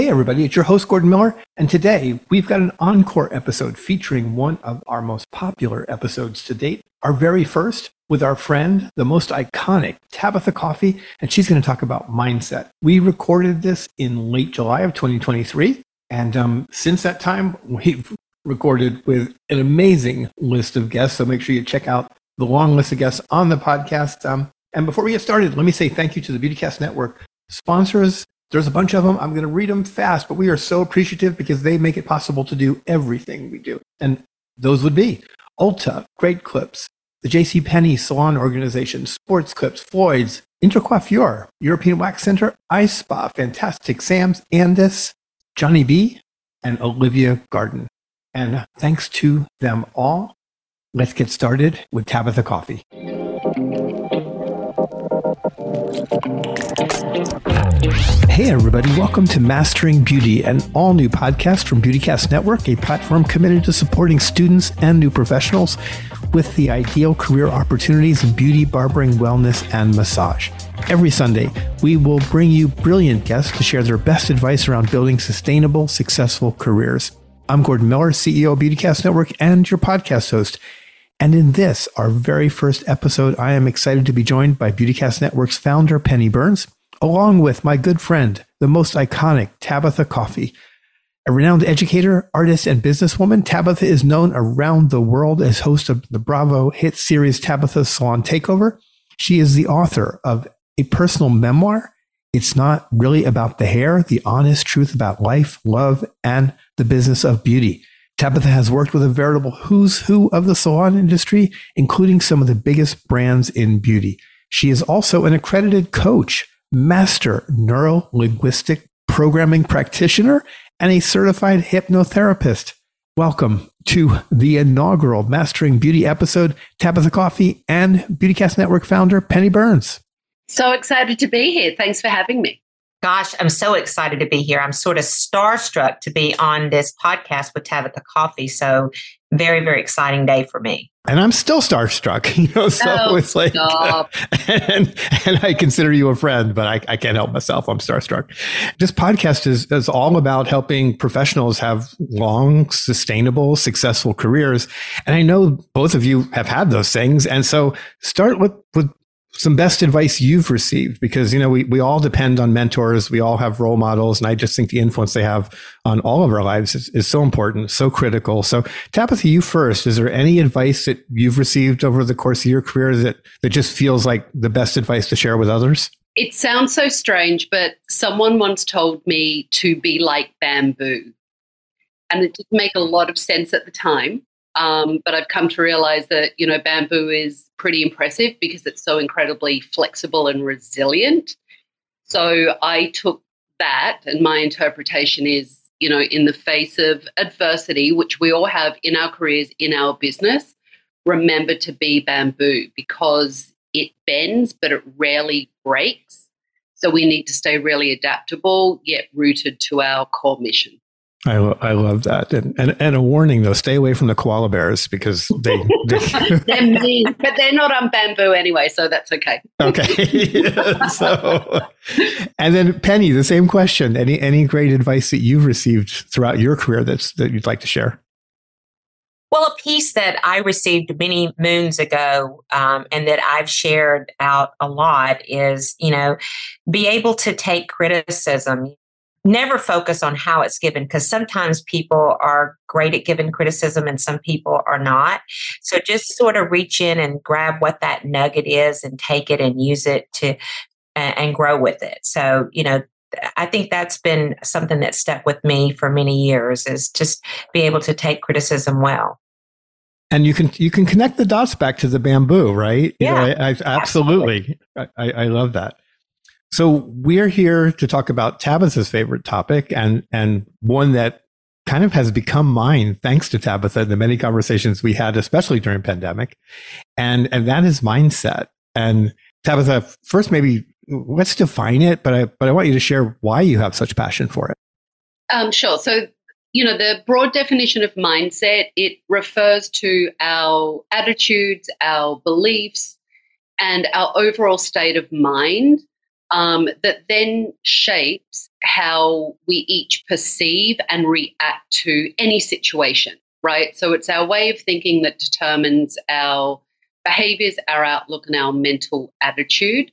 Hey, everybody, it's your host, Gordon Miller. And today we've got an encore episode featuring one of our most popular episodes to date, our very first with our friend, the most iconic Tabatha Coffey, And she's going to talk about mindset. We recorded this in late July of 2023. And um, since that time, we've recorded with an amazing list of guests. So make sure you check out the long list of guests on the podcast. Um, and before we get started, let me say thank you to the Beautycast Network sponsors there's a bunch of them. I'm going to read them fast, but we are so appreciative because they make it possible to do everything we do. And those would be Ulta, Great Clips, the J.C. Penney Salon Organization, Sports Clips, Floyd's, Intercoiffure, European Wax Center, Ice Spa, Fantastic Sam's, Andis, Johnny B, and Olivia Garden. And thanks to them all, let's get started with Tabatha Coffey. Hey, everybody, welcome to Mastering Beauty, an all new podcast from Beautycast Network, a platform committed to supporting students and new professionals with the ideal career opportunities in beauty, barbering, wellness, and massage. Every Sunday, we will bring you brilliant guests to share their best advice around building sustainable, successful careers. I'm Gordon Miller, CEO of Beautycast Network and your podcast host. And in this, our very first episode, I am excited to be joined by Beautycast Network's founder, Penny Burns along with my good friend, the most iconic Tabatha Coffey. A renowned educator, artist, and businesswoman, Tabatha is known around the world as host of the Bravo hit series Tabatha Salon Takeover. She is the author of a personal memoir. It's not really about the hair, the honest truth about life, love, and the business of beauty. Tabatha has worked with a veritable who's who of the salon industry, including some of the biggest brands in beauty. She is also an accredited coach master neuro linguistic programming practitioner, and a certified hypnotherapist. Welcome to the inaugural Mastering Beauty episode. Tabatha Coffey and Beautycast Network founder Penny Burns. So excited to be here. Thanks for having me. Gosh, I'm so excited to be here. I'm sort of starstruck to be on this podcast with Tabatha Coffey. So, very, very exciting day for me. And I'm still starstruck, you know. So oh, it's like, uh, and and I consider you a friend, but I, I can't help myself. I'm starstruck. This podcast is is all about helping professionals have long, sustainable, successful careers. And I know both of you have had those things. And so, start with with some best advice you've received? Because you know we, we all depend on mentors. We all have role models. And i just think the influence they have on all of our lives is, is so important so critical. So tabatha you first. Is there any advice that you've received over the course of your career that that just feels like the best advice to share with others? It sounds so strange but someone once told me to be like bamboo. And it didn't make a lot of sense at the time um, but I've come to realize that, you know, bamboo is pretty impressive because it's so incredibly flexible and resilient. So I took that, and my interpretation is, you know, in the face of adversity, which we all have in our careers, in our business, remember to be bamboo because it bends, but it rarely breaks. So we need to stay really adaptable, yet rooted to our core mission. I, I love that. And, and, and a warning though, stay away from the koala bears because they, they they're mean, but they're not on bamboo anyway, so that's okay. okay. so and then Penny, the same question. Any any great advice that you've received throughout your career that's that you'd like to share? Well, a piece that I received many moons ago um, and that I've shared out a lot is, you know, be able to take criticism never focus on how it's given because sometimes people are great at giving criticism and some people are not. So just sort of reach in and grab what that nugget is and take it and use it to and grow with it. So, you know, I think that's been something that stuck with me for many years is just be able to take criticism well. And you can you can connect the dots back to the bamboo, right? Yeah, you know, I, I, absolutely. absolutely. I, I love that. So we're here to talk about Tabatha's favorite topic and and one that kind of has become mine thanks to Tabatha and the many conversations we had especially during pandemic and and that is mindset and Tabatha first maybe let's define it but I but I want you to share why you have such passion for it. Um, sure. So you know the broad definition of mindset it refers to our attitudes, our beliefs and our overall state of mind um, that then shapes how we each perceive and react to any situation, right? So it's our way of thinking that determines our behaviors, our outlook, and our mental attitude,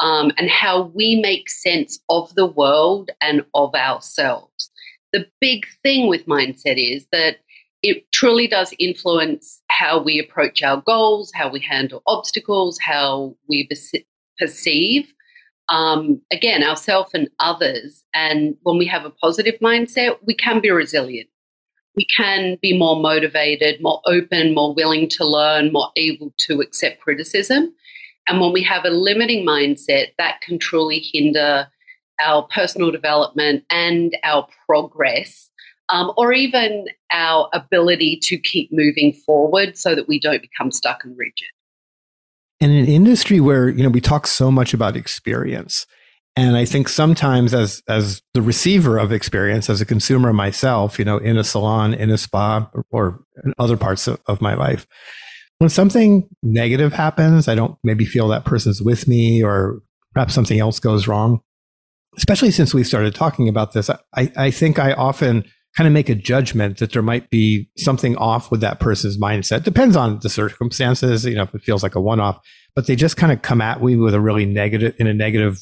um, and how we make sense of the world and of ourselves. The big thing with mindset is that it truly does influence how we approach our goals, how we handle obstacles, how we perceive um, again, ourselves and others. And when we have a positive mindset, we can be resilient. We can be more motivated, more open, more willing to learn, more able to accept criticism. And when we have a limiting mindset, that can truly hinder our personal development and our progress, um, or even our ability to keep moving forward so that we don't become stuck and rigid in an industry where you know we talk so much about experience. And i think sometimes as as the receiver of experience as a consumer myself you know in a salon in a spa or in other parts of, of my life when something negative happens i don't maybe feel that person's with me or perhaps something else goes wrong. Especially since we started talking about this i, I think i often kind of make a judgment that there might be something off with that person's mindset. Depends on the circumstances, you know, if it feels like a one off, but they just kind of come at me with a really negative, in a negative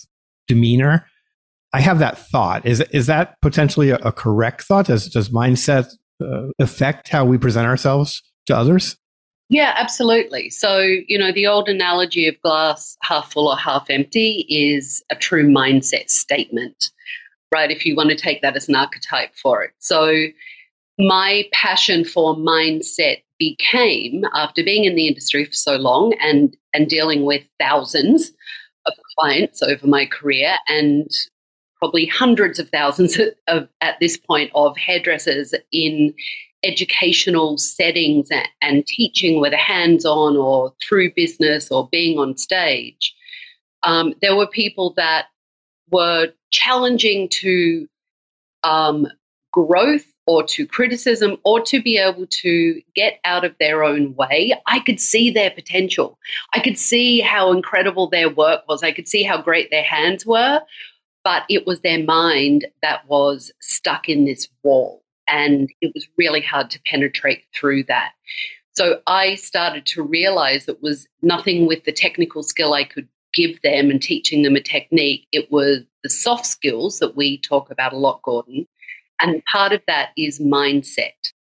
demeanor. I have that thought. Is, is that potentially a, a correct thought? Does, does mindset uh, affect how we present ourselves to others? Yeah, absolutely. So, you know, the old analogy of glass half full or half empty is a true mindset statement right? If you want to take that as an archetype for it. So, my passion for mindset became after being in the industry for so long and and dealing with thousands of clients over my career and probably hundreds of thousands of at this point of hairdressers in educational settings and, and teaching whether hands-on or through business or being on stage um, there were people that were challenging to um, growth or to criticism or to be able to get out of their own way, I could see their potential. I could see how incredible their work was. I could see how great their hands were, but it was their mind that was stuck in this wall. And it was really hard to penetrate through that. So I started to realize it was nothing with the technical skill I could give them and teaching them a technique. It was the soft skills that we talk about a lot, Gordon. And part of that is mindset.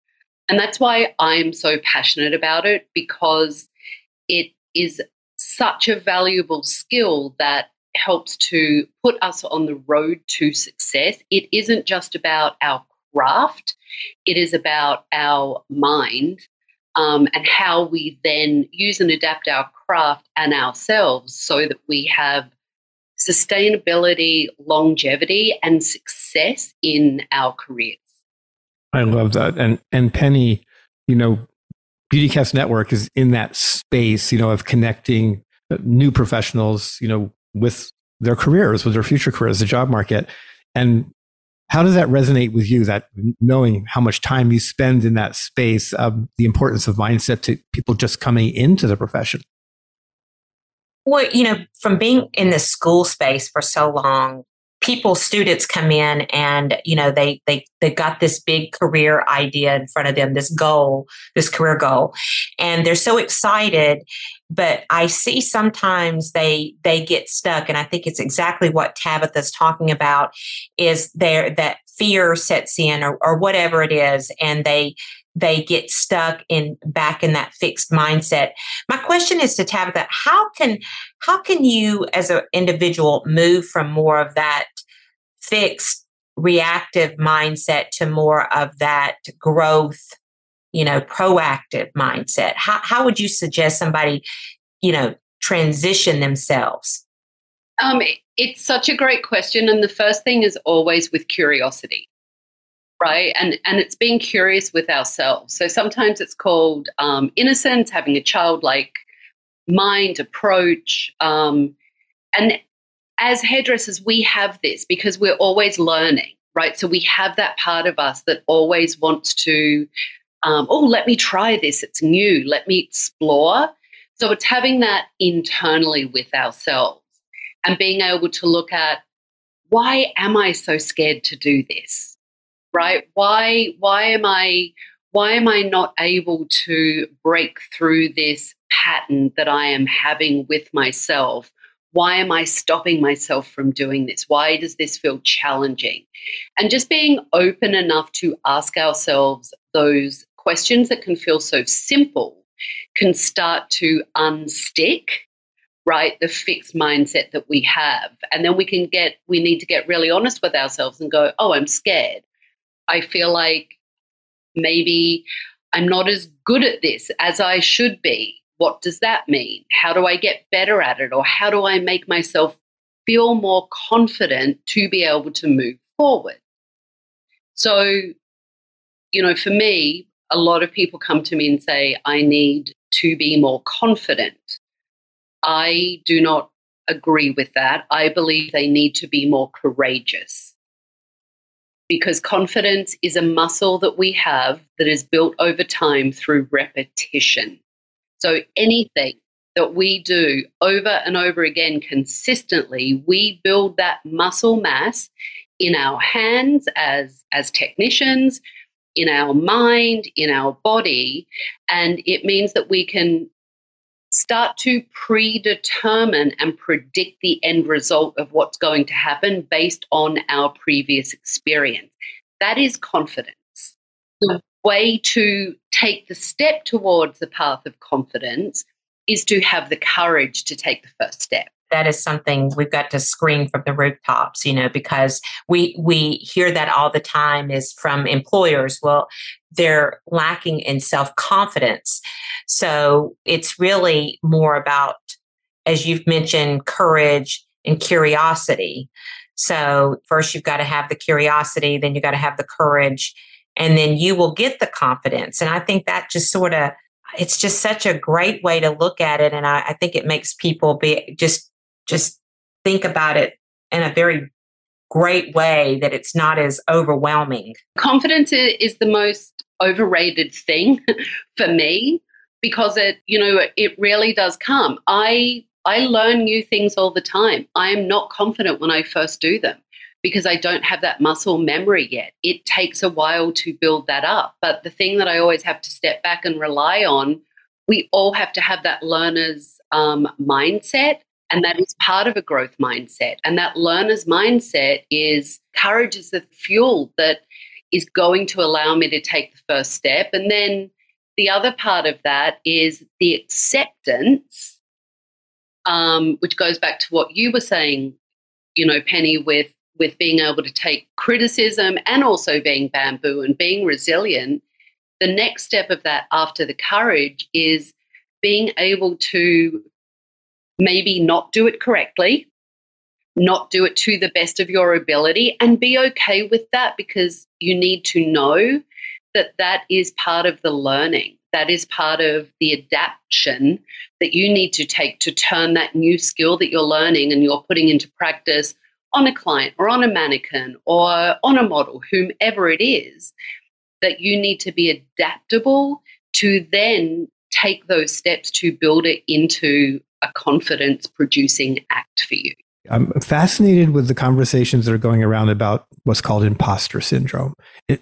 And that's why I'm so passionate about it because it is such a valuable skill that helps to put us on the road to success. It isn't just about our craft, it is about our mind um, and how we then use and adapt our craft and ourselves so that we have sustainability, longevity, and success in our careers. I love that. And and Penny, you know, Beautycast Network is in that space, you know, of connecting new professionals, you know, with their careers, with their future careers, the job market. And how does that resonate with you? That knowing how much time you spend in that space, um, the importance of mindset to people just coming into the profession. Well, you know, from being in the school space for so long, people students come in and you know they they they got this big career idea in front of them this goal this career goal. And they're so excited but i see sometimes they they get stuck. And i think it's exactly what tabatha's talking about is there that fear sets in or, or whatever it is. And they they get stuck in back in that fixed mindset. My question is to Tabatha, how can how can you as an individual move from more of that fixed reactive mindset to more of that growth, you know, proactive mindset? How how would you suggest somebody, you know, transition themselves? Um, it's such a great question. And the first thing is always with curiosity right and and it's being curious with ourselves so sometimes it's called um, innocence having a childlike mind approach um, and as hairdressers we have this because we're always learning right so we have that part of us that always wants to um, oh let me try this it's new let me explore so it's having that internally with ourselves and being able to look at why am I so scared to do this? Right? Why why am I why am I not able to break through this pattern that I am having with myself? Why am I stopping myself from doing this? Why does this feel challenging? And just being open enough to ask ourselves those questions that can feel so simple can start to unstick right the fixed mindset that we have and then we can get we need to get really honest with ourselves and go oh i'm scared i feel like maybe i'm not as good at this as i should be what does that mean? How do i get better at it? Or how do i make myself feel more confident to be able to move forward? So you know for me a lot of people come to me and say i need to be more confident. I do not agree with that. I believe they need to be more courageous. Because confidence is a muscle that we have that is built over time through repetition. So anything that we do over and over again consistently, we build that muscle mass in our hands as as technicians, in our mind, in our body, and it means that we can start to predetermine and predict the end result of what's going to happen based on our previous experience. That is confidence. Way to take the step towards the path of confidence is to have the courage to take the first step. That is something we've got to scream from the rooftops you know because we we hear that all the time is from employers. Well they're lacking in self-confidence. So it's really more about as you've mentioned courage and curiosity. So first you've got to have the curiosity then you've got to have the courage and then you will get the confidence and i think that just sort of it's just such a great way to look at it and I, I, think it makes people be just just think about it in a very great way that it's not as overwhelming. Confidence is the most overrated thing for me because it, you know, it really does come. I I learn new things all the time. I am not confident when I first do them because I don't have that muscle memory yet. It takes a while to build that up. But the thing that I always have to step back and rely on, we all have to have that learner's um, mindset and that is part of a growth mindset. And that learner's mindset is courage is the fuel that is going to allow me to take the first step. And then the other part of that is the acceptance, um, which goes back to what you were saying, you know, Penny, with with being able to take criticism and also being bamboo and being resilient. The next step of that after the courage is being able to maybe not do it correctly, not do it to the best of your ability, and be okay with that because you need to know that that is part of the learning. That is part of the adaptation that you need to take to turn that new skill that you're learning and you're putting into practice on a client or on a mannequin or on a model, whomever it is, that you need to be adaptable to then take those steps to build it into a confidence producing act for you. I'm fascinated with the conversations that are going around about what's called imposter syndrome.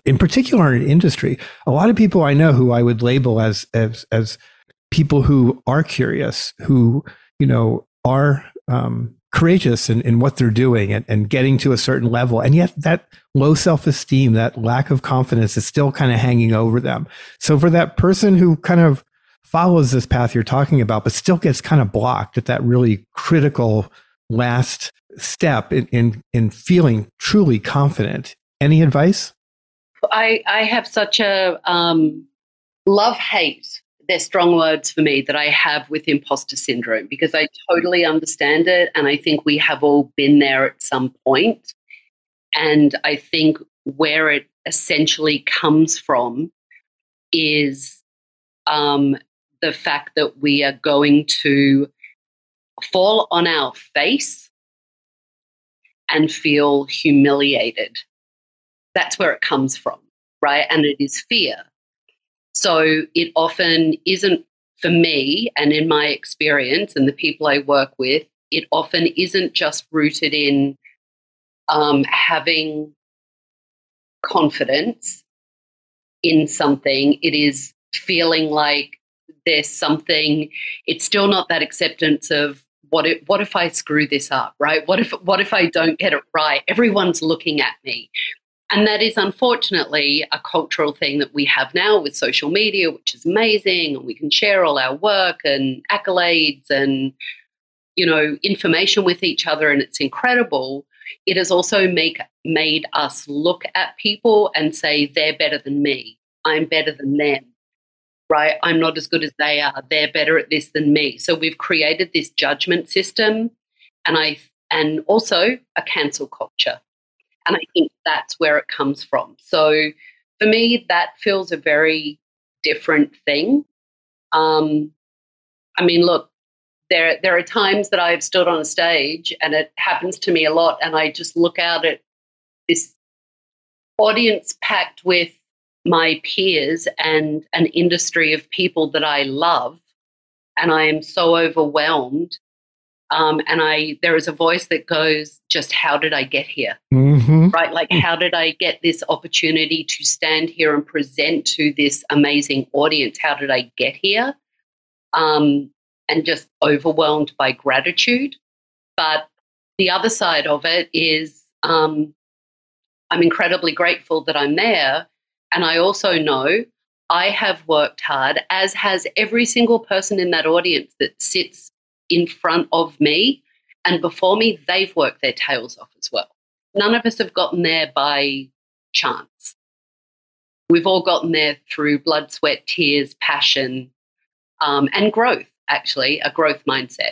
In particular, in industry, a lot of people I know who I would label as as as people who are curious, who you know are um, courageous in, in what they're doing and, and getting to a certain level, and yet that low self esteem, that lack of confidence, is still kind of hanging over them. So for that person who kind of follows this path you're talking about, but still gets kind of blocked at that really critical last step in, in, in feeling truly confident. Any advice? I, I have such a um, love hate. They're strong words for me that I have with imposter syndrome because I totally understand it. And I think we have all been there at some point. And I think where it essentially comes from is um, the fact that we are going to fall on our face and feel humiliated. That's where it comes from, right? And it is fear. So it often isn't for me, and in my experience and the people I work with, it often isn't just rooted in um, having confidence in something. It is feeling like there's something. It's still not that acceptance of what if what if I screw this up, right? What if what if I don't get it right? Everyone's looking at me. And that is unfortunately a cultural thing that we have now with social media, which is amazing. And we can share all our work and accolades and, you know, information with each other, and it's incredible. It has also make, made us look at people and say, they're better than me. I'm better than them, right? I'm not as good as they are. They're better at this than me. So we've created this judgment system and I and also a cancel culture and I think that's where it comes from. So for me, that feels a very different thing. Um, I mean, look, there there are times that I've stood on a stage, and it happens to me a lot, and I just look out at this audience packed with my peers and an industry of people that I love, and I am so overwhelmed um, and I there is a voice that goes, just how did I get here? Mm-hmm. Right? Like, how did I get this opportunity to stand here and present to this amazing audience? How did I get here? Um, and just overwhelmed by gratitude. But the other side of it is um, I'm incredibly grateful that I'm there. And I also know I have worked hard, as has every single person in that audience that sits in front of me and before me, they've worked their tails off as well. None of us have gotten there by chance. We've all gotten there through blood, sweat, tears, passion, um, and growth, actually, a growth mindset.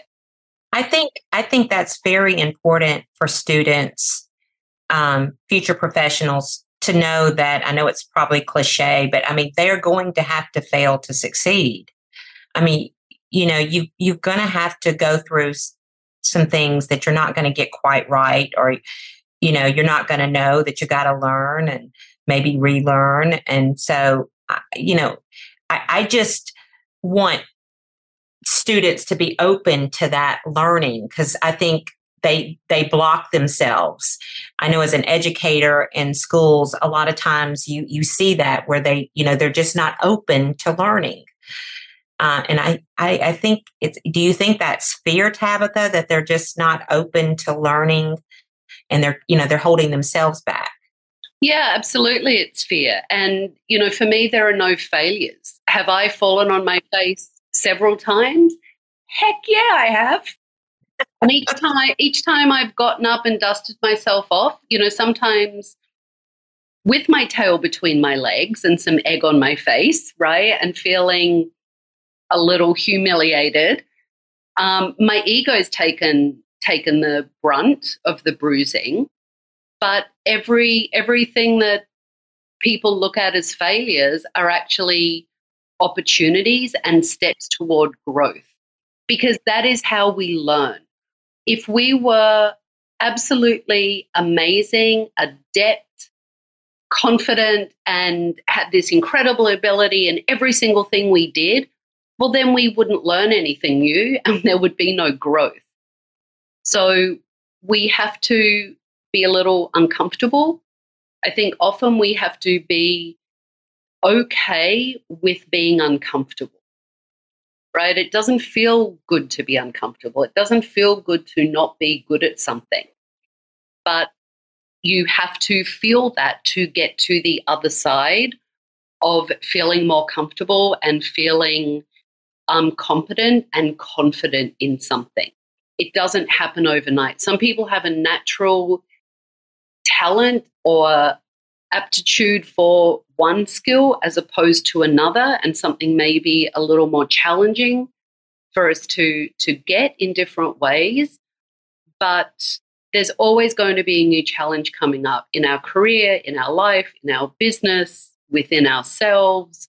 I think I think that's very important for students, um, future professionals to know that I know it's probably cliche, but I mean they're going to have to fail to succeed. I mean, you know you you're going to have to go through some things that you're not going to get quite right or you know you're not going to know that you got to learn and maybe relearn and so you know I, I just want students to be open to that learning because i think they they block themselves i know as an educator in schools a lot of times you you see that where they you know they're just not open to learning uh, and I, I, I think it's. Do you think that's fear, Tabatha, that they're just not open to learning, and they're, you know, they're holding themselves back? Yeah, absolutely, it's fear. And you know, for me, there are no failures. Have I fallen on my face several times? Heck yeah, I have. and each time, each time I've gotten up and dusted myself off, you know, sometimes with my tail between my legs and some egg on my face, right, and feeling a little humiliated. Um, my ego's taken taken the brunt of the bruising, but every everything that people look at as failures are actually opportunities and steps toward growth because that is how we learn. If we were absolutely amazing, adept, confident, and had this incredible ability in every single thing we did, well, then we wouldn't learn anything new and there would be no growth. So we have to be a little uncomfortable. I think often we have to be okay with being uncomfortable, right? It doesn't feel good to be uncomfortable. It doesn't feel good to not be good at something. But you have to feel that to get to the other side of feeling more comfortable and feeling um, competent and confident in something. It doesn't happen overnight. Some people have a natural talent or aptitude for one skill as opposed to another, and something may be a little more challenging for us to, to get in different ways. But there's always going to be a new challenge coming up in our career, in our life, in our business, within ourselves.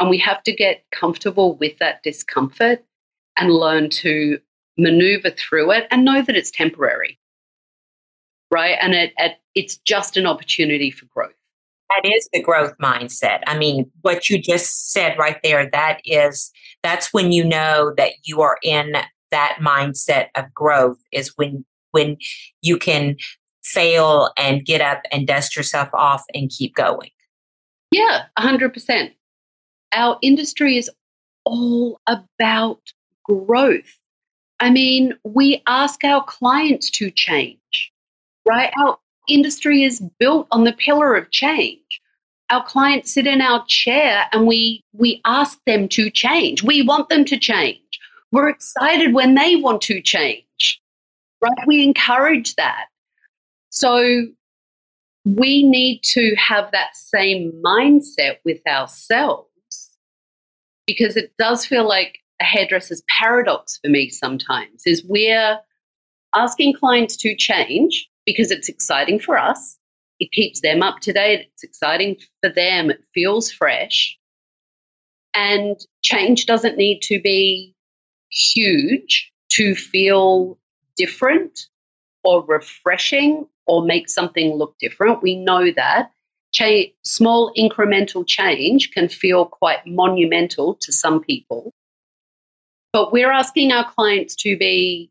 And we have to get comfortable with that discomfort and learn to maneuver through it and know that it's temporary. Right. And it, it, it's just an opportunity for growth. That is the growth mindset. I mean, what you just said right there, that is, that's when you know that you are in that mindset of growth is when when you can fail and get up and dust yourself off and keep going. Yeah, 100%. Our industry is all about growth. I mean, we ask our clients to change, right? Our industry is built on the pillar of change. Our clients sit in our chair and we we ask them to change. We want them to change. We're excited when they want to change. Right? We encourage that. So we need to have that same mindset with ourselves because it does feel like a hairdresser's paradox for me sometimes is we're asking clients to change because it's exciting for us. It keeps them up to date. It's exciting for them. It feels fresh. And change doesn't need to be huge to feel different or refreshing or make something look different. We know that. Ch- small incremental change can feel quite monumental to some people. But we're asking our clients to be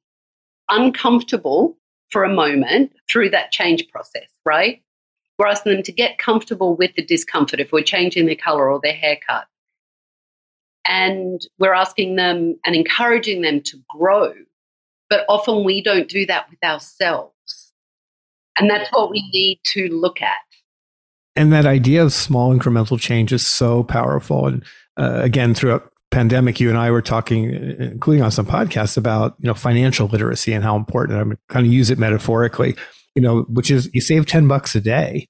uncomfortable for a moment through that change process, right? We're asking them to get comfortable with the discomfort if we're changing their color or their haircut. And we're asking them and encouraging them to grow. But often we don't do that with ourselves. And that's what we need to look at. And that idea of small incremental change is so powerful. And uh, again, throughout pandemic, you and I were talking, including on some podcasts, about you know financial literacy and how important. I'm kind of use it metaphorically, you know, which is you save ten bucks a day,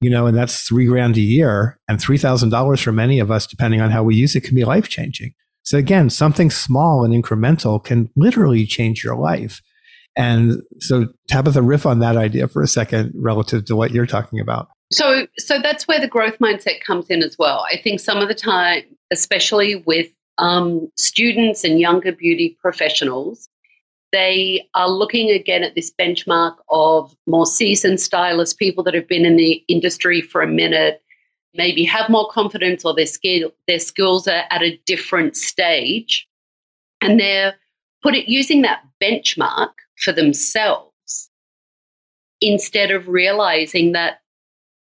you know, and that's three grand a year, and three thousand dollars for many of us, depending on how we use it, can be life changing. So again, something small and incremental can literally change your life. And so, Tabatha, riff on that idea for a second relative to what you're talking about. So, so that's where the growth mindset comes in as well. I think some of the time, especially with um, students and younger beauty professionals, they are looking again at this benchmark of more seasoned stylists, people that have been in the industry for a minute, maybe have more confidence or their skill their skills are at a different stage, and they're put it using that benchmark for themselves instead of realizing that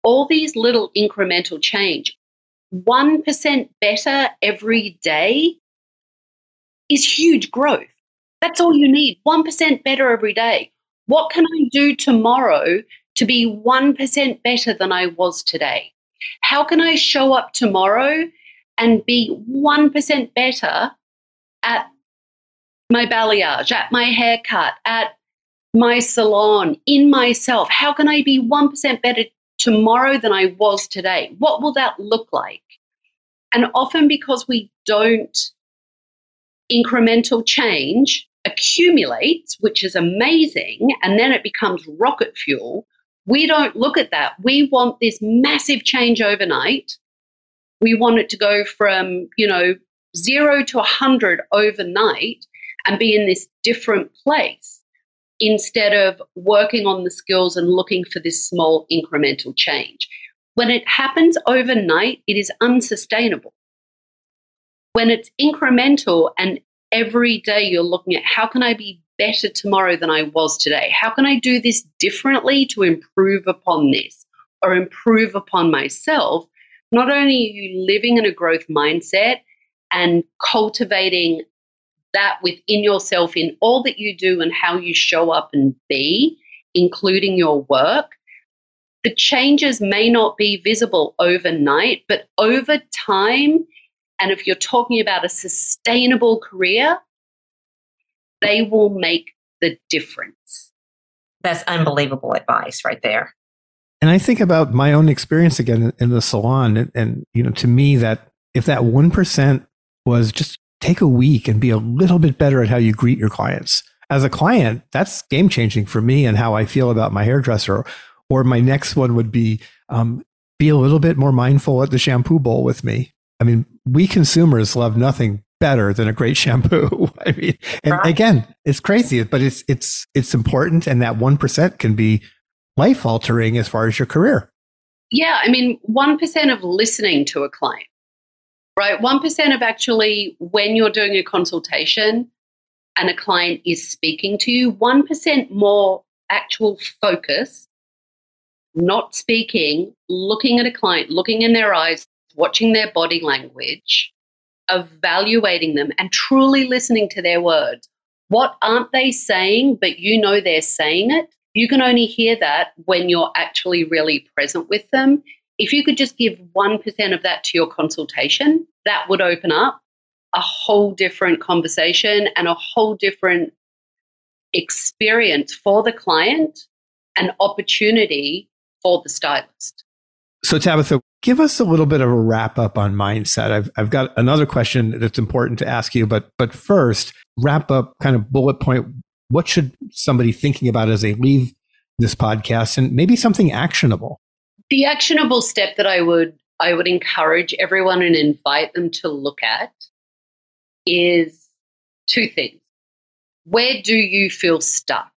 all these little incremental change, 1% better every day is huge growth. That's all you need 1% better every day. What can I do tomorrow to be 1% better than I was today? How can I show up tomorrow and be 1% better at my balayage, at my haircut, at my salon, in myself? How can I be 1% better tomorrow than I was today? What will that look like? And often because we don't, incremental change accumulates, which is amazing, and then it becomes rocket fuel. We don't look at that. We want this massive change overnight. We want it to go from, you know, zero to 100 overnight and be in this different place instead of working on the skills and looking for this small incremental change. When it happens overnight, it is unsustainable. When it's incremental and every day you're looking at how can I be better tomorrow than I was today? How can I do this differently to improve upon this or improve upon myself? Not only are you living in a growth mindset and cultivating that within yourself in all that you do and how you show up and be, including your work. The changes may not be visible overnight, but over time, and if you're talking about a sustainable career, they will make the difference. That's unbelievable advice right there. And I think about my own experience again in the salon, and, and you know, to me, that if that one percent was just take a week and be a little bit better at how you greet your clients. As a client, that's game changing for me and how I feel about my hairdresser. Or my next one would be um, be a little bit more mindful at the shampoo bowl with me. I mean, we consumers love nothing better than a great shampoo. I mean, and again, it's crazy, but it's it's it's important, and that one percent can be life altering as far as your career. Yeah, I mean, one percent of listening to a client right? 1% of actually, when you're doing a consultation and a client is speaking to you, 1% more actual focus not speaking, looking at a client, looking in their eyes, watching their body language, evaluating them, and truly listening to their words. What aren't they saying, but you know they're saying it? You can only hear that when you're actually really present with them. If you could just give 1% of that to your consultation, that would open up a whole different conversation and a whole different experience for the client, an opportunity for the stylist. So, Tabatha, give us a little bit of a wrap up on mindset. I've, I've got another question that's important to ask you, but, but first, wrap up kind of bullet point. What should somebody thinking about as they leave this podcast and maybe something actionable? The actionable step that I would I would encourage everyone and invite them to look at is two things. Where do you feel stuck?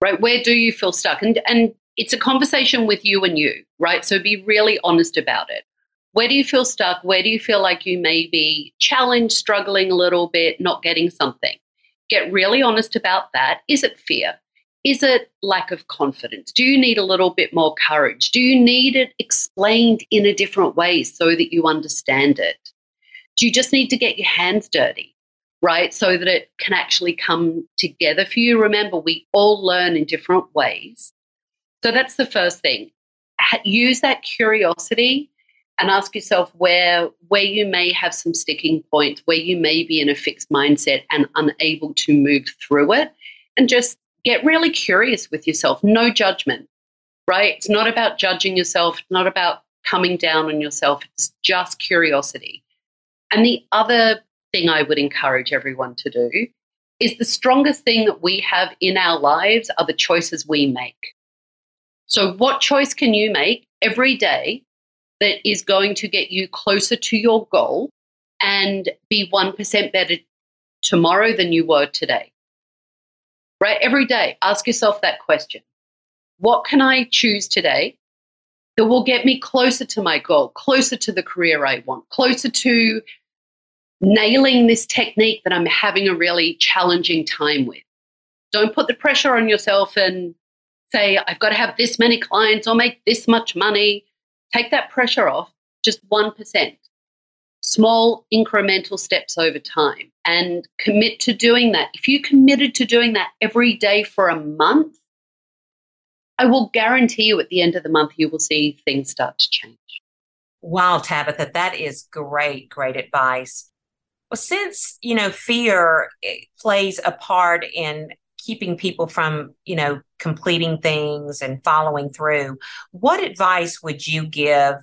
Right? Where do you feel stuck? And and it's a conversation with you and you, right? So be really honest about it. Where do you feel stuck? Where do you feel like you may be challenged, struggling a little bit, not getting something? Get really honest about that. Is it fear? Is it lack of confidence? Do you need a little bit more courage? Do you need it explained in a different way so that you understand it? Do you just need to get your hands dirty, right? So that it can actually come together for you. Remember, we all learn in different ways. So that's the first thing. Use that curiosity and ask yourself where where you may have some sticking points, where you may be in a fixed mindset and unable to move through it, and just get really curious with yourself. No judgment, right? It's not about judging yourself, not about coming down on yourself. It's just curiosity. And the other thing I would encourage everyone to do is the strongest thing that we have in our lives are the choices we make. So, what choice can you make every day that is going to get you closer to your goal and be 1% better tomorrow than you were today? Right? Every day, ask yourself that question What can I choose today that will get me closer to my goal, closer to the career I want, closer to nailing this technique that I'm having a really challenging time with. Don't put the pressure on yourself and say, I've got to have this many clients or make this much money. Take that pressure off, just 1%. Small incremental steps over time and commit to doing that. If you committed to doing that every day for a month, I will guarantee you at the end of the month, you will see things start to change. Wow, Tabatha, that is great, great advice. Well, since, you know, fear eh, plays a part in keeping people from, you know, completing things and following through, what advice would you give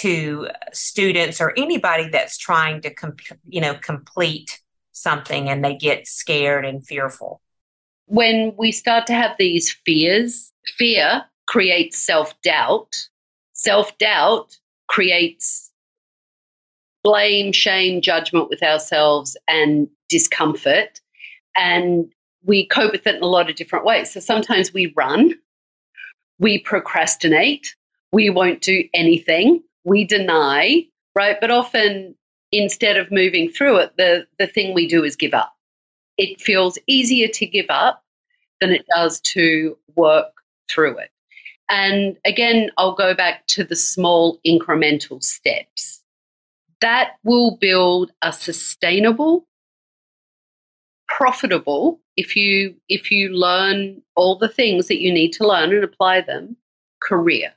to students or anybody that's trying to, comp- you know, complete something and they get scared and fearful? When we start to have these fears, fear creates self doubt. Self doubt creates blame, shame, judgment with ourselves, and discomfort. And we cope with it in a lot of different ways. So sometimes we run, we procrastinate, we won't do anything, we deny, right? But often instead of moving through it, the, the thing we do is give up. It feels easier to give up than it does to work through it. And again, I'll go back to the small incremental steps that will build a sustainable profitable if you if you learn all the things that you need to learn and apply them career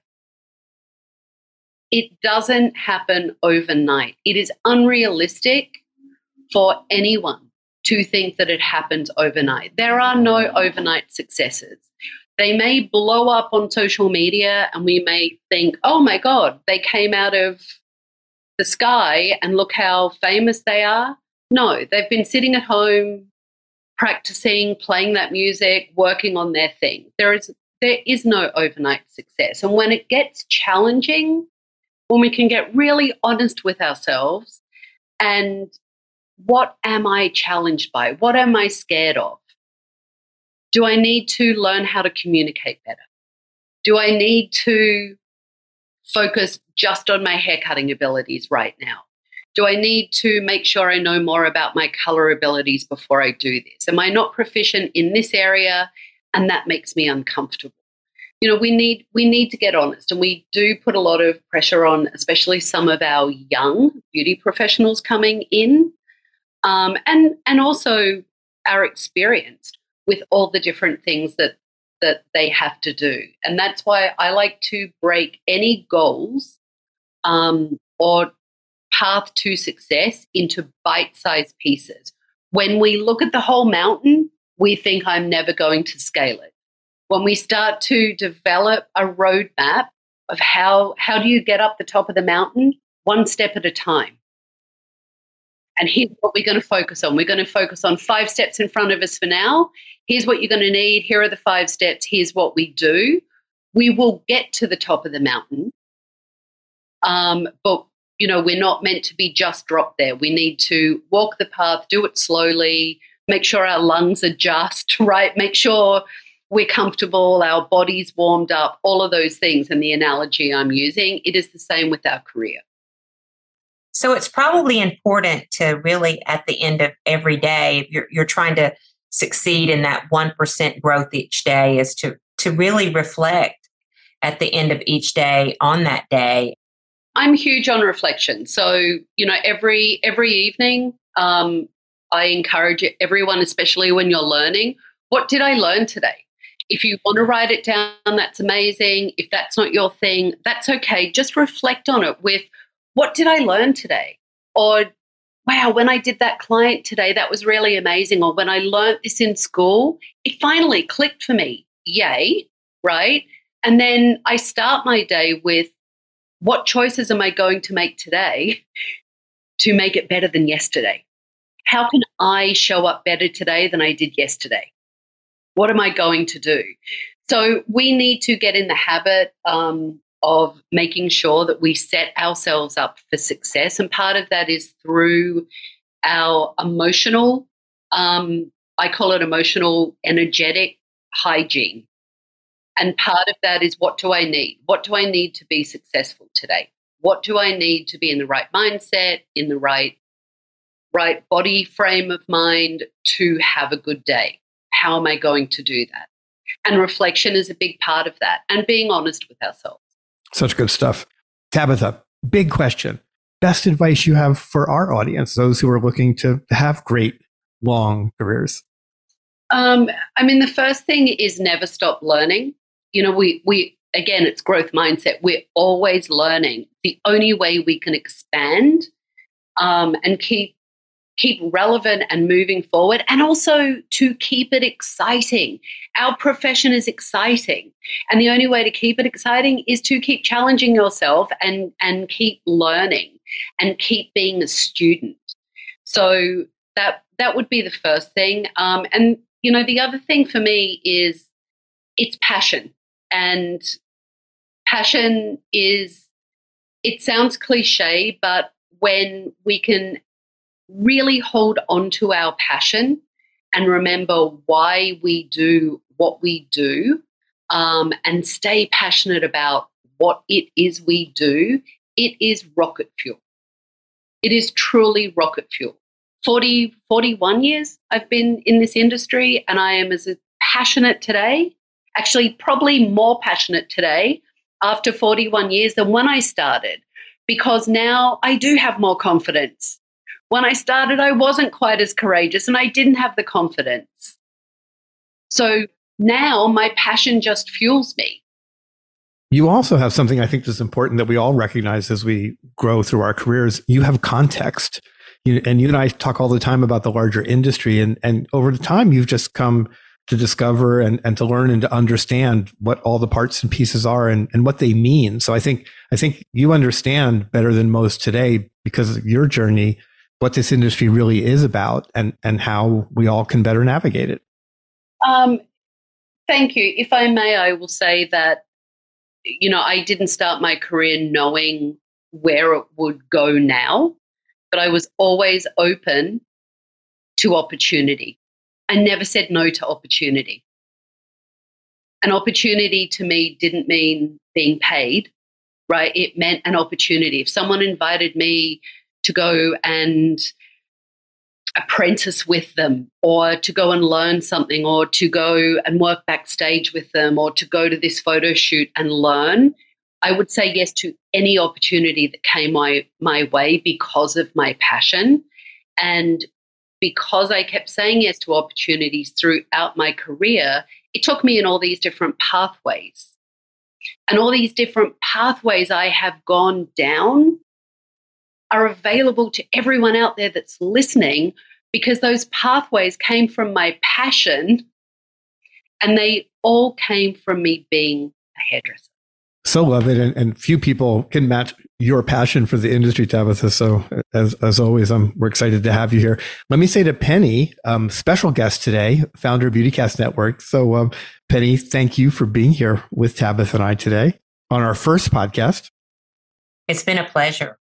it doesn't happen overnight it is unrealistic for anyone to think that it happens overnight there are no overnight successes they may blow up on social media and we may think oh my god they came out of the sky and look how famous they are. No, they've been sitting at home, practicing, playing that music, working on their thing. There is there is no overnight success. And when it gets challenging, when we can get really honest with ourselves and what am I challenged by? What am I scared of? Do I need to learn how to communicate better? Do I need to focus just on my haircutting abilities right now? Do I need to make sure I know more about my color abilities before I do this? Am I not proficient in this area and that makes me uncomfortable? You know we need we need to get honest and we do put a lot of pressure on especially some of our young beauty professionals coming in um, and and also are experienced with all the different things that that they have to do. And that's why i like to break any goals um, or path to success into bite-sized pieces. When we look at the whole mountain we think i'm never going to scale it when we start to develop a roadmap of how how do you get up the top of the mountain one step at a time? And here's what we're going to focus on. We're going to focus on five steps in front of us for now. Here's what you're going to need. Here are the five steps. Here's what we do. We will get to the top of the mountain um, but you know we're not meant to be just dropped there. We need to walk the path do it slowly make sure our lungs adjust right make sure we're comfortable, our body's warmed up, all of those things. And the analogy I'm using, it is the same with our career. So it's probably important to really, at the end of every day, you're, you're trying to succeed in that 1% growth each day, is to, to really reflect at the end of each day on that day. I'm huge on reflection. So, you know, every every evening, um, I encourage everyone, especially when you're learning, what did I learn today? If you want to write it down, that's amazing. If that's not your thing, that's okay. Just reflect on it with what did I learn today? Or wow, when I did that client today, that was really amazing. Or when I learned this in school, it finally clicked for me. Yay, right? And then I start my day with what choices am I going to make today to make it better than yesterday? How can I show up better today than I did yesterday? What am I going to do? So we need to get in the habit um, of making sure that we set ourselves up for success. And part of that is through our emotional, um, I call it emotional, energetic hygiene. And part of that is what do I need? What do I need to be successful today? What do I need to be in the right mindset, in the right right body frame of mind to have a good day? How am I going to do that? And reflection is a big part of that and being honest with ourselves. Such good stuff. Tabatha, big question. Best advice you have for our audience, those who are looking to have great long careers? Um, I mean, the first thing is never stop learning. You know, we, we, again, it's growth mindset. We're always learning. The only way we can expand um, and keep keep relevant and moving forward and also to keep it exciting. Our profession is exciting. And the only way to keep it exciting is to keep challenging yourself and, and keep learning and keep being a student. So that that would be the first thing. Um, and you know, the other thing for me is it's passion. And passion is it sounds cliche, but when we can really hold on to our passion and remember why we do what we do um, and stay passionate about what it is we do, it is rocket fuel. It is truly rocket fuel. 40, 41 years I've been in this industry, and I am as passionate today, actually, probably more passionate today after 41 years than when I started, because now I do have more confidence when I started, I wasn't quite as courageous and I didn't have the confidence. So now my passion just fuels me. You also have something I think is important that we all recognize as we grow through our careers. You have context. You, and you and I talk all the time about the larger industry. And, and over the time, you've just come to discover and, and to learn and to understand what all the parts and pieces are and, and what they mean. So I think I think you understand better than most today because of your journey what this industry really is about and, and how we all can better navigate it. Um, thank you. If I may, I will say that, you know, I didn't start my career knowing where it would go now, but I was always open to opportunity. I never said no to opportunity. An opportunity to me didn't mean being paid, right? It meant an opportunity. If someone invited me to go and apprentice with them or to go and learn something or to go and work backstage with them or to go to this photo shoot and learn, I would say yes to any opportunity that came my, my way because of my passion. And because I kept saying yes to opportunities throughout my career, it took me in all these different pathways. And all these different pathways I have gone down are available to everyone out there that's listening because those pathways came from my passion and they all came from me being a hairdresser. So love it. And, and few people can match your passion for the industry, Tabatha. So as, as always, I'm, we're excited to have you here. Let me say to Penny, um, special guest today, founder of BeautyCast Network. So um, Penny, thank you for being here with Tabatha and I today on our first podcast. It's been a pleasure.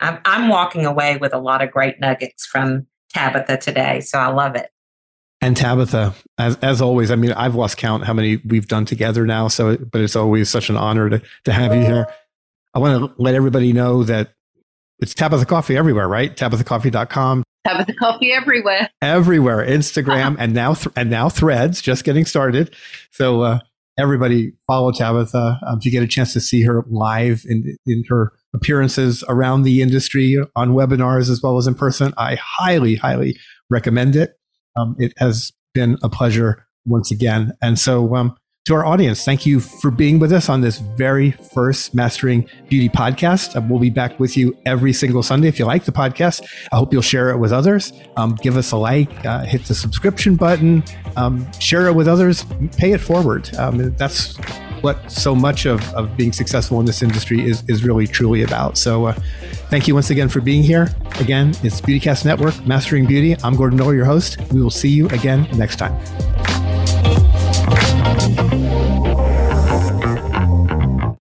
I'm, I'm walking away with a lot of great nuggets from Tabatha today. So I love it. And Tabatha, as, as always, I mean, I've lost count how many we've done together now. So, but it's always such an honor to, to have you here. I want to let everybody know that it's Tabatha Coffey everywhere, right? TabathaCoffey.com. Tabatha Coffey everywhere. Everywhere. Instagram and now, th- and now threads, just getting started. So, uh, everybody follow Tabatha. Um, if you get a chance to see her live in, in her appearances around the industry on webinars as well as in person, I highly, highly recommend it. Um, it has been a pleasure once again. And so, um, to our audience, thank you for being with us on this very first Mastering Beauty podcast. Um, we'll be back with you every single Sunday. If you like the podcast, I hope you'll share it with others. Um, give us a like, uh, hit the subscription button, um, share it with others, pay it forward. Um, that's what so much of, of being successful in this industry is, is really truly about. So, uh, thank you once again for being here. Again, it's BeautyCast Network, Mastering Beauty. I'm Gordon Miller, your host. We will see you again next time.